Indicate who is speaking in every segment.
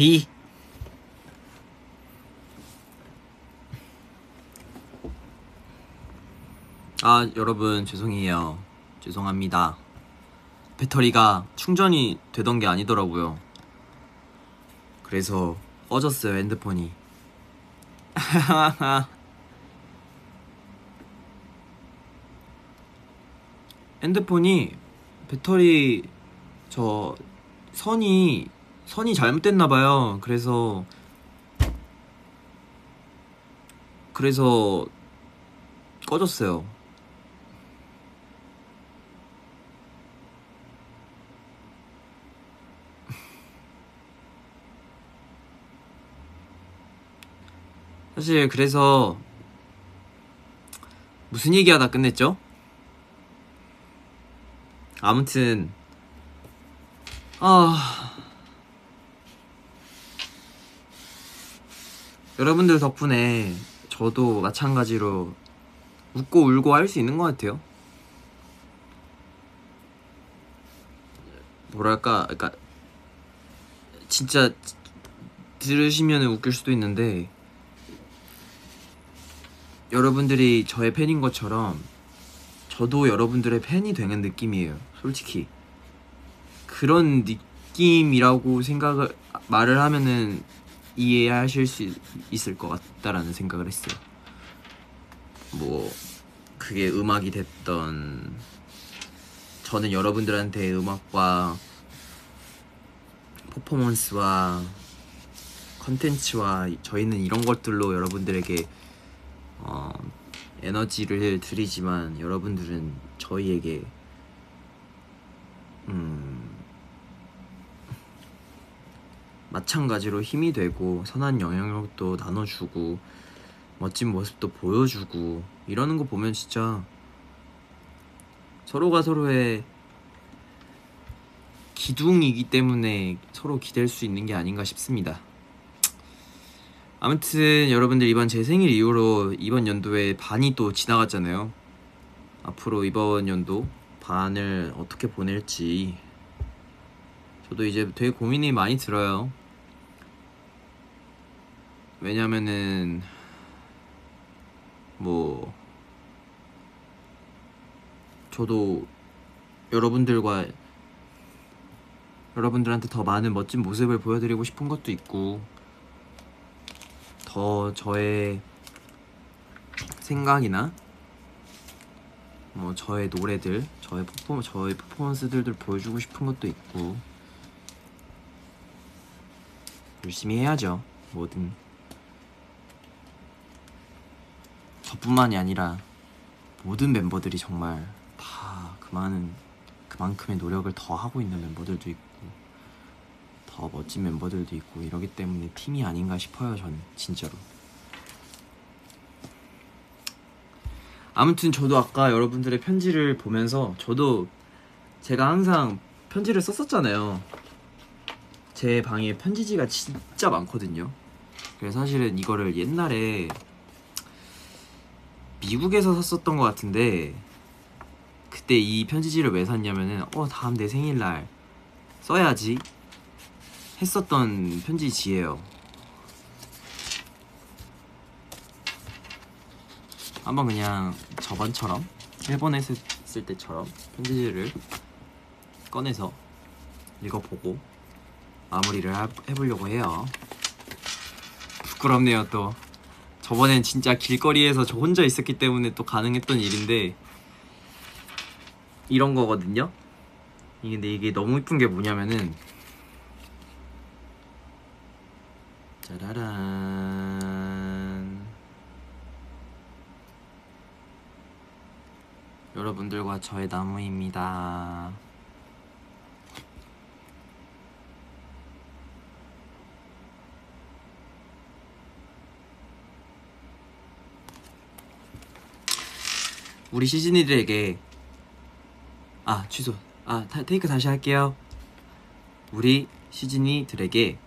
Speaker 1: 이 아, 여러분, 죄송해요. 죄송합니다. 배터리가 충전이 되던 게 아니더라고요. 그래서 꺼졌어요, 핸드폰이. 핸드폰이 배터리 저 선이 선이 잘못됐나 봐요. 그래서 그래서 꺼졌어요. 사실 그래서 무슨 얘기하다 끝냈죠? 아무튼 아 여러분들 덕분에 저도 마찬가지로 웃고 울고 할 수 있는 것 같아요. 뭐랄까, 그러니까 진짜 들으시면 웃길 수도 있는데 여러분들이 저의 팬인 것처럼 저도 여러분들의 팬이 되는 느낌이에요. 솔직히 그런 느낌이라고 생각을 말을 하면은 이해하실 수 있을 것 같다라는 생각을 했어요. 뭐 그게 음악이 됐던 저는 여러분들한테 음악과 퍼포먼스와 컨텐츠와 저희는 이런 것들로 여러분들에게 어, 에너지를 드리지만 여러분들은 저희에게 음, 마찬가지로 힘이 되고 선한 영향력도 나눠주고 멋진 모습도 보여주고 이러는 거 보면 진짜 서로가 서로의 기둥이기 때문에 서로 기댈 수 있는 게 아닌가 싶습니다. 아무튼 여러분들 이번 제 생일 이후로 이번 연도에 반이 또 지나갔잖아요. 앞으로 이번 연도 반을 어떻게 보낼지 저도 이제 되게 고민이 많이 들어요. 왜냐면은 뭐 저도 여러분들과 여러분들한테 더 많은 멋진 모습을 보여드리고 싶은 것도 있고 더 저의 생각이나 뭐 저의 노래들, 저의 퍼포 저의 퍼포먼스들을 보여주고 싶은 것도 있고 열심히 해야죠 뭐든 저뿐만이 아니라 모든 멤버들이 정말 다 그만은 그만큼의 노력을 더 하고 있는 멤버들도 있고 더 멋진 멤버들도 있고 이러기 때문에 팀이 아닌가 싶어요 저는 진짜로. 아무튼 저도 아까 여러분들의 편지를 보면서 저도 제가 항상 편지를 썼었잖아요. 제 방에 편지지가 진짜 많거든요. 그래서 사실은 이거를 옛날에 미국에서 샀었던 것 같은데 그때 이 편지지를 왜 샀냐면은 어 다음 내 생일날 써야지 했었던 편지지예요. 한번 그냥 저번처럼 일본에 있을 때처럼 편지지를 꺼내서 읽어보고 마무리를 해보려고 해요. 부끄럽네요 또. 저번엔 진짜 길거리에서 저 혼자 있었기 때문에 또 가능했던 일인데 이런 거거든요. 근데 이게 너무 이쁜 게 뭐냐면은 짜라란 여러분들과 저의 나무입니다. 우리 시즈니들에게. 아 취소. 아 테이크 다시 할게요. 우리 시즈니들에게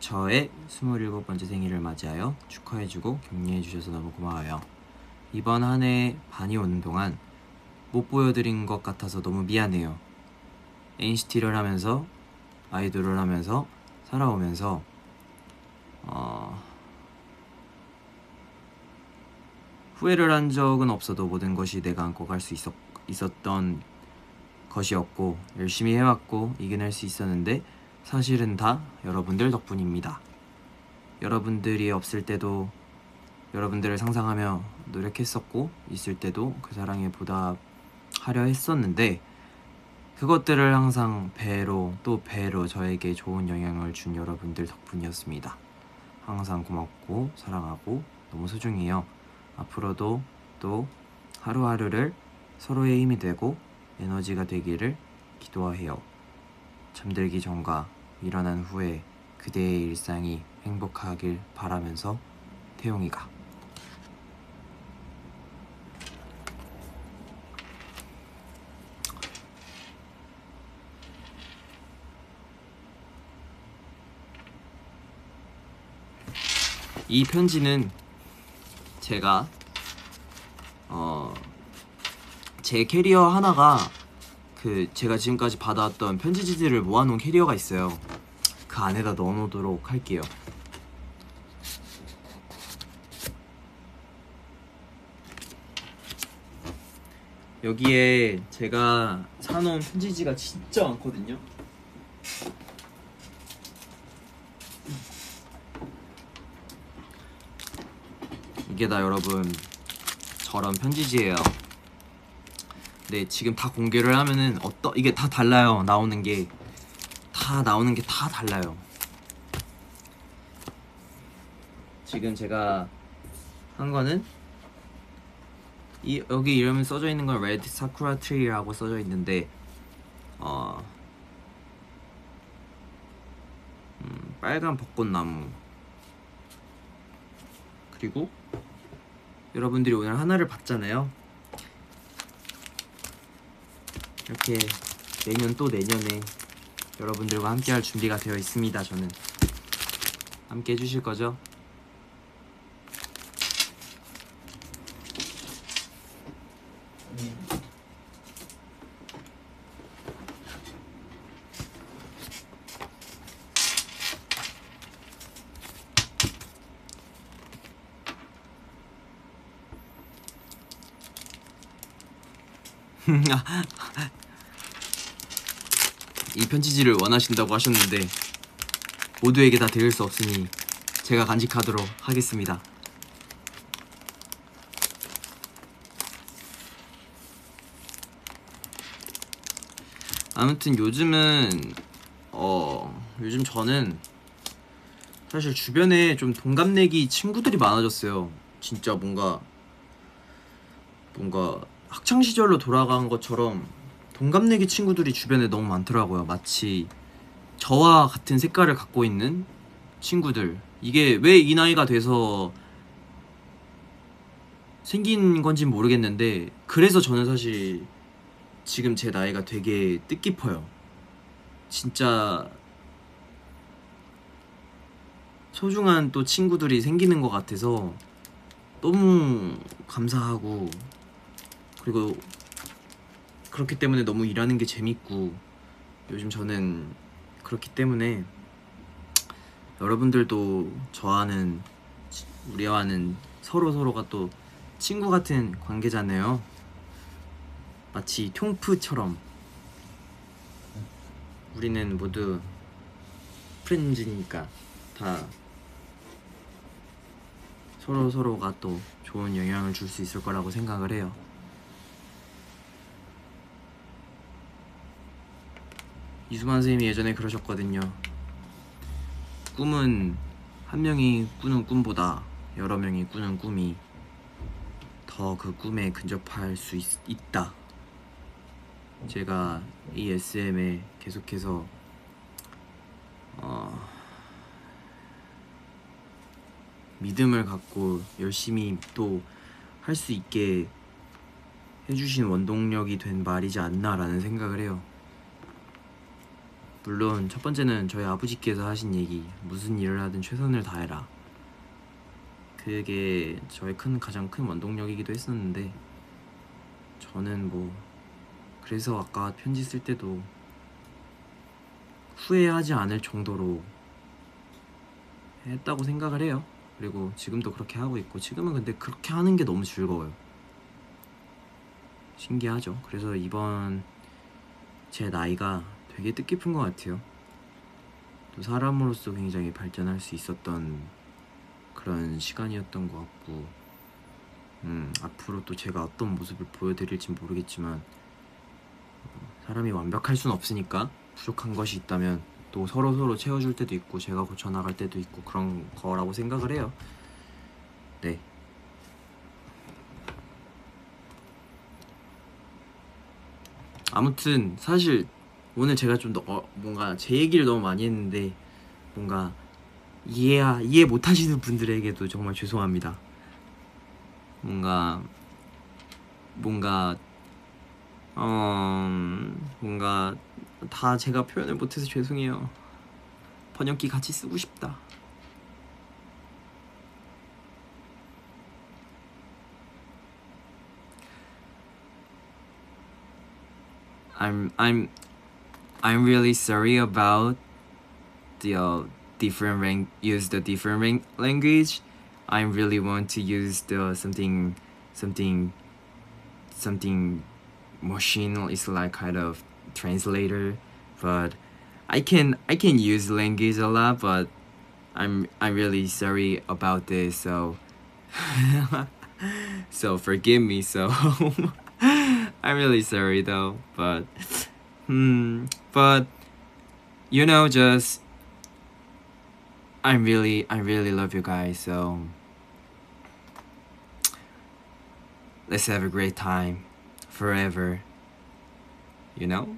Speaker 1: 저의 27번째 생일을 맞이하여 축하해주고 격려해주셔서 너무 고마워요. 이번 한 해 반이 오는 동안 못 보여드린 것 같아서 너무 미안해요. NCT를 하면서 아이돌을 하면서 살아오면서 어, 후회를 한 적은 없어도 모든 것이 내가 안고 갈수 있었, 있었던 것이었고 열심히 해왔고 이겨낼 수 있었는데 사실은 다 여러분들 덕분입니다. 여러분들이 없을 때도 여러분들을 상상하며 노력했었고 있을 때도 그 사랑에 보답하려 했었는데 그것들을 항상 배로 또 배로 저에게 좋은 영향을 준 여러분들 덕분이었습니다. 항상 고맙고 사랑하고 너무 소중해요. 앞으로도 또 하루하루를 서로의 힘이 되고 에너지가 되기를 기도해요. 잠들기 전과 일어난 후에 그대의 일상이 행복하길 바라면서 태용이가 이 편지는 제가 어 제 캐리어 하나가 그 제가 지금까지 받아왔던 편지지들을 모아놓은 캐리어가 있어요. 그 안에다 넣어놓도록 할게요. 여기에 제가 사놓은 편지지가 진짜 많거든요. 이게 다 여러분 저런 편지지예요. 네 지금 다 공개를 하면은 어떠 이게 다 달라요 나오는 게 다 나오는 게 다 달라요. 지금 제가 한 거는 이 여기 이름 써져 있는 건 레드 사쿠라 트리라고 써져 있는데 어 음, 빨간 벚꽃나무 그리고 여러분들이 오늘 하나를 봤잖아요. 이렇게 내년 또 내년에 여러분들과 함께 할 준비가 되어 있습니다. 저는 함께 해주실 거죠? 이 편지지를 원하신다고 하셨는데 모두에게 다 드릴 수 없으니 제가 간직하도록 하겠습니다. 아무튼 요즘은 어 요즘 저는 사실 주변에 좀 동갑내기 친구들이 많아졌어요. 진짜 뭔가 뭔가 학창 시절로 돌아간 것처럼 동갑내기 친구들이 주변에 너무 많더라고요. 마치 저와 같은 색깔을 갖고 있는 친구들. 이게 왜 이 나이가 돼서 생긴 건지 모르겠는데 그래서 저는 사실 지금 제 나이가 되게 뜻깊어요. 진짜 소중한 또 친구들이 생기는 것 같아서 너무 감사하고 그리고 그렇기 때문에 너무 일하는 게 재밌고 요즘 저는 그렇기 때문에 여러분들도 저와는 우리와는 서로 서로가 또 친구 같은 관계잖아요. 마치 통프처럼 우리는 모두 프렌즈니까 다 서로 서로가 또 좋은 영향을 줄 수 있을 거라고 생각을 해요. 이수만 선생님이 예전에 그러셨거든요. 꿈은 한 명이 꾸는 꿈보다 여러 명이 꾸는 꿈이 더 그 꿈에 근접할 수 있, 있다. 제가 이 SM에 계속해서 어, 믿음을 갖고 열심히 또 할 수 있게 해주신 원동력이 된 말이지 않나라는 생각을 해요. 물론 첫 번째는 저희 아버지께서 하신 얘기 무슨 일을 하든 최선을 다해라 그게 저의 큰 가장 큰 원동력이기도 했었는데 저는 뭐 그래서 아까 편지 쓸 때도 후회하지 않을 정도로 했다고 생각을 해요. 그리고 지금도 그렇게 하고 있고 지금은 근데 그렇게 하는 게 너무 즐거워요. 신기하죠. 그래서 이번 제 나이가 되게 뜻깊은 것 같아요. 또 사람으로서 굉장히 발전할 수 있었던 그런 시간이었던 것 같고, 음, 앞으로 또 제가 어떤 모습을 보여드릴지 모르겠지만, 어, 사람이 완벽할 순 없으니까 부족한 것이 있다면 또 서로 서로 채워줄 때도 있고 제가 고쳐 나갈 때도 있고 그런 거라고 생각을 해요. 네. 아무튼 사실 오늘 제가 좀더 어, 뭔가 제 얘기를 너무 많이 했는데 뭔가 이해 이해 못하시는 분들에게도 정말 죄송합니다. 뭔가 뭔가 어 뭔가 다 제가 표현을 못해서 죄송해요. 번역기 같이 쓰고 싶다. I'm I'm I'm really sorry about the uh, different rank use the different language. I really want to use the something something something machine is like kind of translator, but I can I can use language a lot, but I'm I'm really sorry about this. So so forgive me. So I'm really sorry though, but hmm, but you know, just I really I really love you guys. So let's have a great time forever. You know?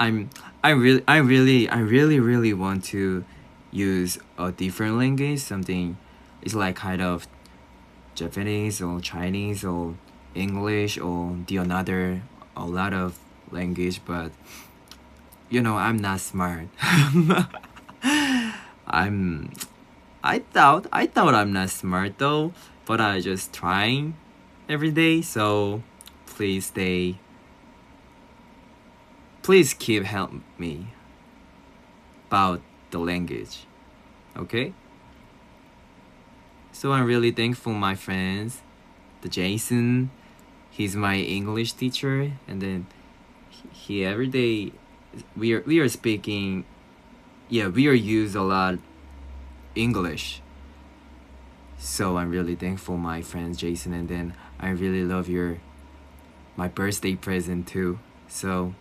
Speaker 1: I'm I really I really I really really want to use a different language, something it's like kind of Japanese or Chinese or English or the another a lot of language but you know I'm not smart. I'm I thought I thought I'm not smart though, but I just trying every day. So please stay. Please keep help me about the language. Okay? So I'm really thankful my friends, the Jason, he's my English teacher and then he, every day we are we are speaking yeah, we are use a lot English. So I'm really thankful my friends Jason and then I really love your my birthday present too. So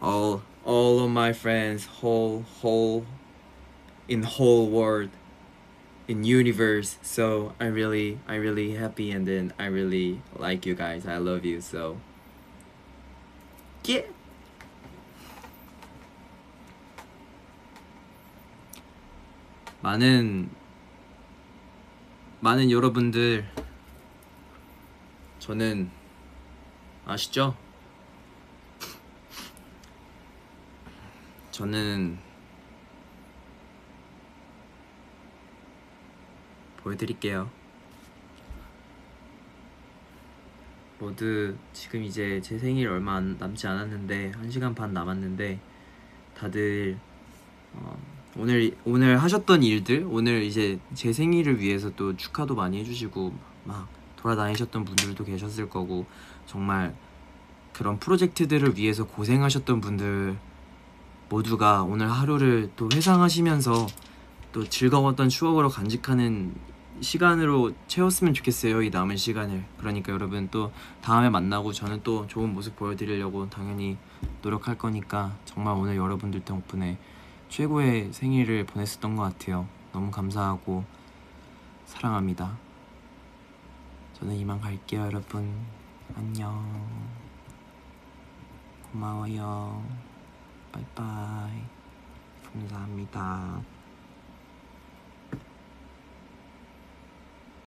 Speaker 1: all all of my friends whole whole in whole world in universe so i really i really happy and then i really like you guys i love you so yeah 많은 많은 여러분들 저는 아시죠? 저는 보여드릴게요. 모두 지금 이제 제 생일 얼마 안- 남지 않았는데 한 시간 반 남았는데 다들 어, 오늘 오늘 하셨던 일들 오늘 이제 제 생일을 위해서 또 축하도 많이 해주시고 막 돌아다니셨던 분들도 계셨을 거고 정말 그런 프로젝트들을 위해서 고생하셨던 분들 모두가 오늘 하루를 또 회상하시면서 또 즐거웠던 추억으로 간직하는 시간으로 채웠으면 좋겠어요 이 남은 시간을. 그러니까 여러분 또 다음에 만나고 저는 또 좋은 모습 보여드리려고 당연히 노력할 거니까 정말 오늘 여러분들 덕분에 최고의 생일을 보냈었던 것 같아요. 너무 감사하고 사랑합니다. 저는 이만 갈게요 여러분. 안녕. 고마워요. 바이바이. 감사합니다